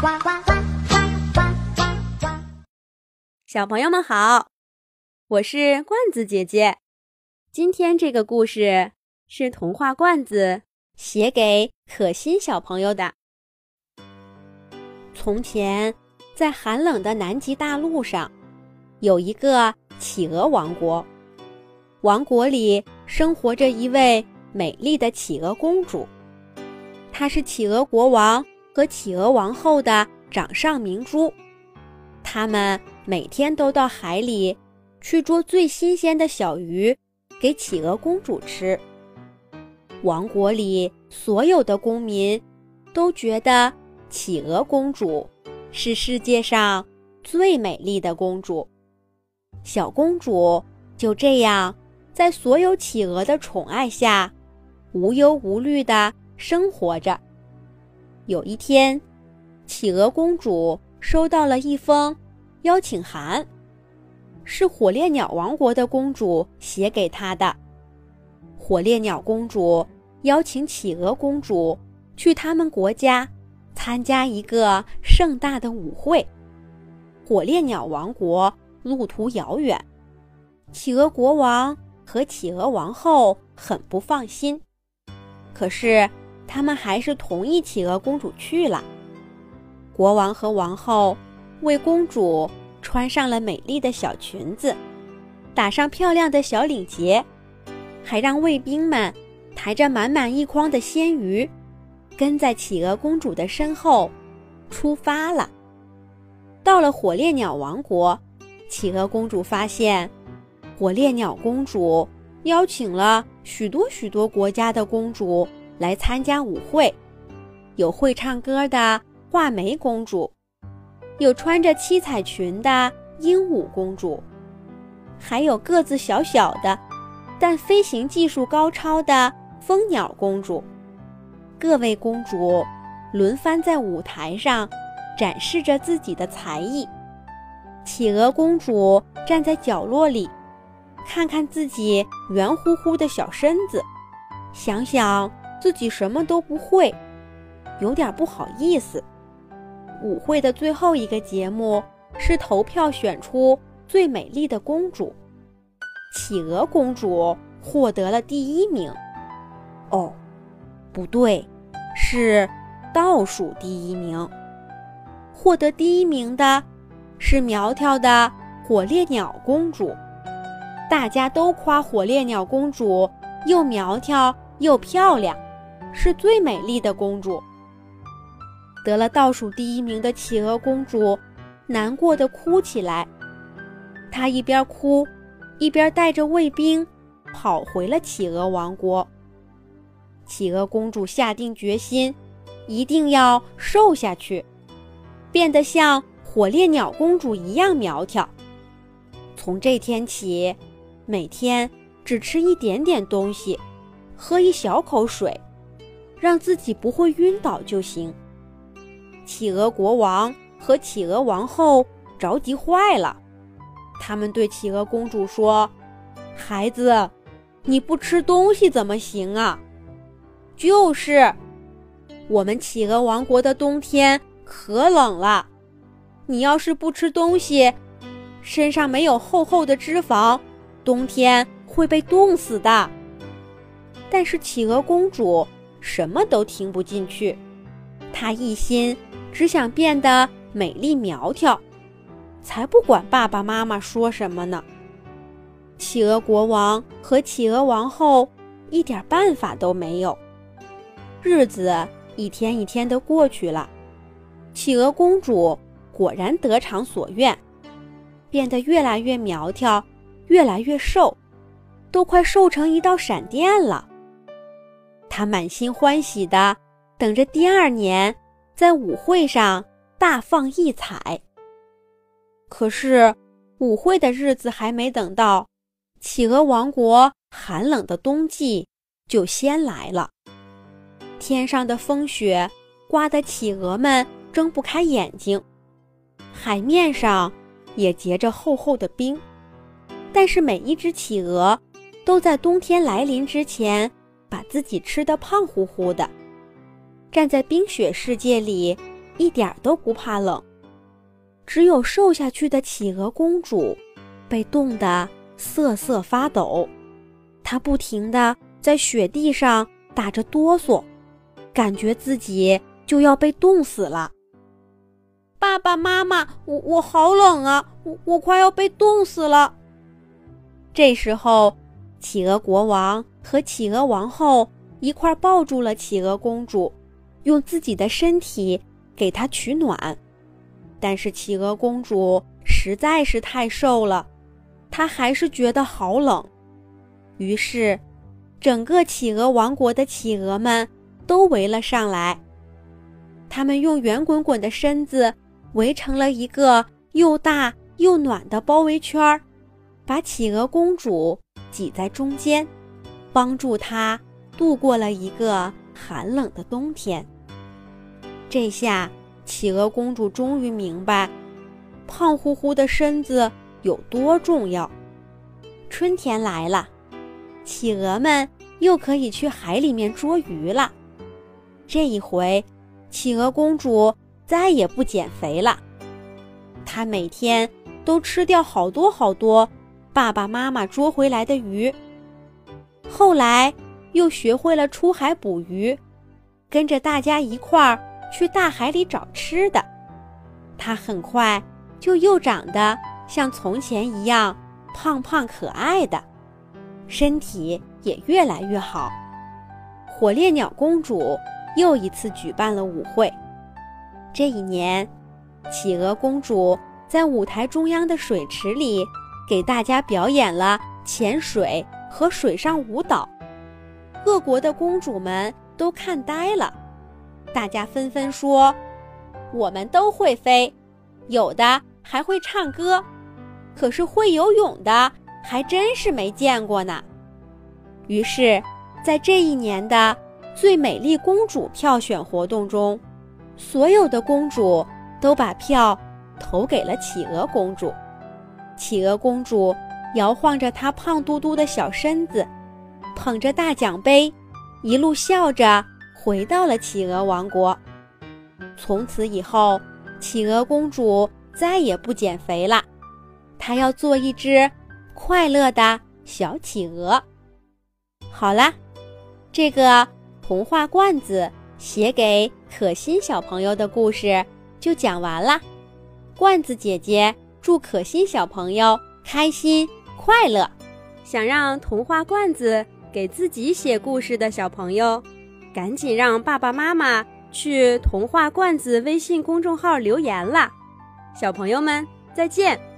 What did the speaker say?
呱呱呱呱呱呱呱！小朋友们好，我是罐子姐姐。今天这个故事是童话罐子写给可心小朋友的。从前，在寒冷的南极大陆上，有一个企鹅王国。王国里生活着一位美丽的企鹅公主，她是企鹅国王和企鹅王后的掌上明珠。他们每天都到海里去捉最新鲜的小鱼，给企鹅公主吃。王国里所有的公民都觉得企鹅公主是世界上最美丽的公主。小公主就这样。在所有企鹅的宠爱下，无忧无虑地生活着。有一天，企鹅公主收到了一封邀请函，是火烈鸟王国的公主写给她的。火烈鸟公主邀请企鹅公主去他们国家参加一个盛大的舞会。火烈鸟王国路途遥远，企鹅国王。和企鹅王后很不放心，可是他们还是同意企鹅公主去了。国王和王后为公主穿上了美丽的小裙子，打上漂亮的小领结，还让卫兵们抬着满满一筐的鲜鱼，跟在企鹅公主的身后出发了。到了火烈鸟王国，企鹅公主发现。火烈鸟公主邀请了许多许多国家的公主来参加舞会，有会唱歌的画眉公主，有穿着七彩裙的鹦鹉公主，还有个子小小的，但飞行技术高超的蜂鸟公主。各位公主轮番在舞台上展示着自己的才艺。企鹅公主站在角落里。看看自己圆乎乎的小身子，想想自己什么都不会，有点不好意思。舞会的最后一个节目是投票选出最美丽的公主，企鹅公主获得了第一名。哦，不对，是倒数第一名。获得第一名的是苗条的火烈鸟公主。大家都夸火烈鸟公主又苗条又漂亮，是最美丽的公主。得了倒数第一名的企鹅公主难过的哭起来，她一边哭，一边带着卫兵跑回了企鹅王国。企鹅公主下定决心，一定要瘦下去，变得像火烈鸟公主一样苗条。从这天起。每天只吃一点点东西，喝一小口水，让自己不会晕倒就行。企鹅国王和企鹅王后着急坏了，他们对企鹅公主说：“孩子，你不吃东西怎么行啊？”“就是，我们企鹅王国的冬天可冷了，你要是不吃东西，身上没有厚厚的脂肪。”冬天会被冻死的，但是企鹅公主什么都听不进去，她一心只想变得美丽苗条，才不管爸爸妈妈说什么呢。企鹅国王和企鹅王后一点办法都没有，日子一天一天的过去了，企鹅公主果然得偿所愿，变得越来越苗条。越来越瘦，都快瘦成一道闪电了。他满心欢喜的等着第二年在舞会上大放异彩。可是舞会的日子还没等到，企鹅王国寒冷的冬季就先来了。天上的风雪刮得企鹅们睁不开眼睛，海面上也结着厚厚的冰。但是每一只企鹅都在冬天来临之前把自己吃得胖乎乎的，站在冰雪世界里一点都不怕冷。只有瘦下去的企鹅公主，被冻得瑟瑟发抖，她不停地在雪地上打着哆嗦，感觉自己就要被冻死了。爸爸妈妈，我我好冷啊，我我快要被冻死了。这时候，企鹅国王和企鹅王后一块抱住了企鹅公主，用自己的身体给她取暖。但是企鹅公主实在是太瘦了，她还是觉得好冷。于是，整个企鹅王国的企鹅们都围了上来，他们用圆滚滚的身子围成了一个又大又暖的包围圈儿，把企鹅公主挤在中间，帮助她度过了一个寒冷的冬天。这下。企鹅公主终于明白，胖乎乎的身子有多重要。春天来了，企鹅们又可以去海里面捉鱼了。这一回，企鹅公主再也不减肥了，她每天都吃掉好多好多爸爸妈妈捉回来的鱼。后来，又学会了出海捕鱼，跟着大家一块儿。去大海里找吃的，它很快就又长得像从前一样胖胖可爱的，身体也越来越好。火烈鸟公主又一次举办了舞会，这一年，企鹅公主在舞台中央的水池里给大家表演了潜水和水上舞蹈，各国的公主们都看呆了。大家纷纷说：“我们都会飞，有的还会唱歌，可是会游泳的还真是没见过呢。”于是，在这一年的最美丽公主票选活动中，所有的公主都把票投给了企鹅公主。企鹅公主摇晃着她胖嘟嘟的小身子，捧着大奖杯，一路笑着。回到了企鹅王国。从此以后，企鹅公主再也不减肥了。她要做一只快乐的小企鹅。好啦，这个童话罐子写给可心小朋友的故事就讲完了。罐子姐姐祝可心小朋友开心快乐。想让童话罐子给自己写故事的小朋友。赶紧让爸爸妈妈去童话罐子微信公众号留言啦！小朋友们再见。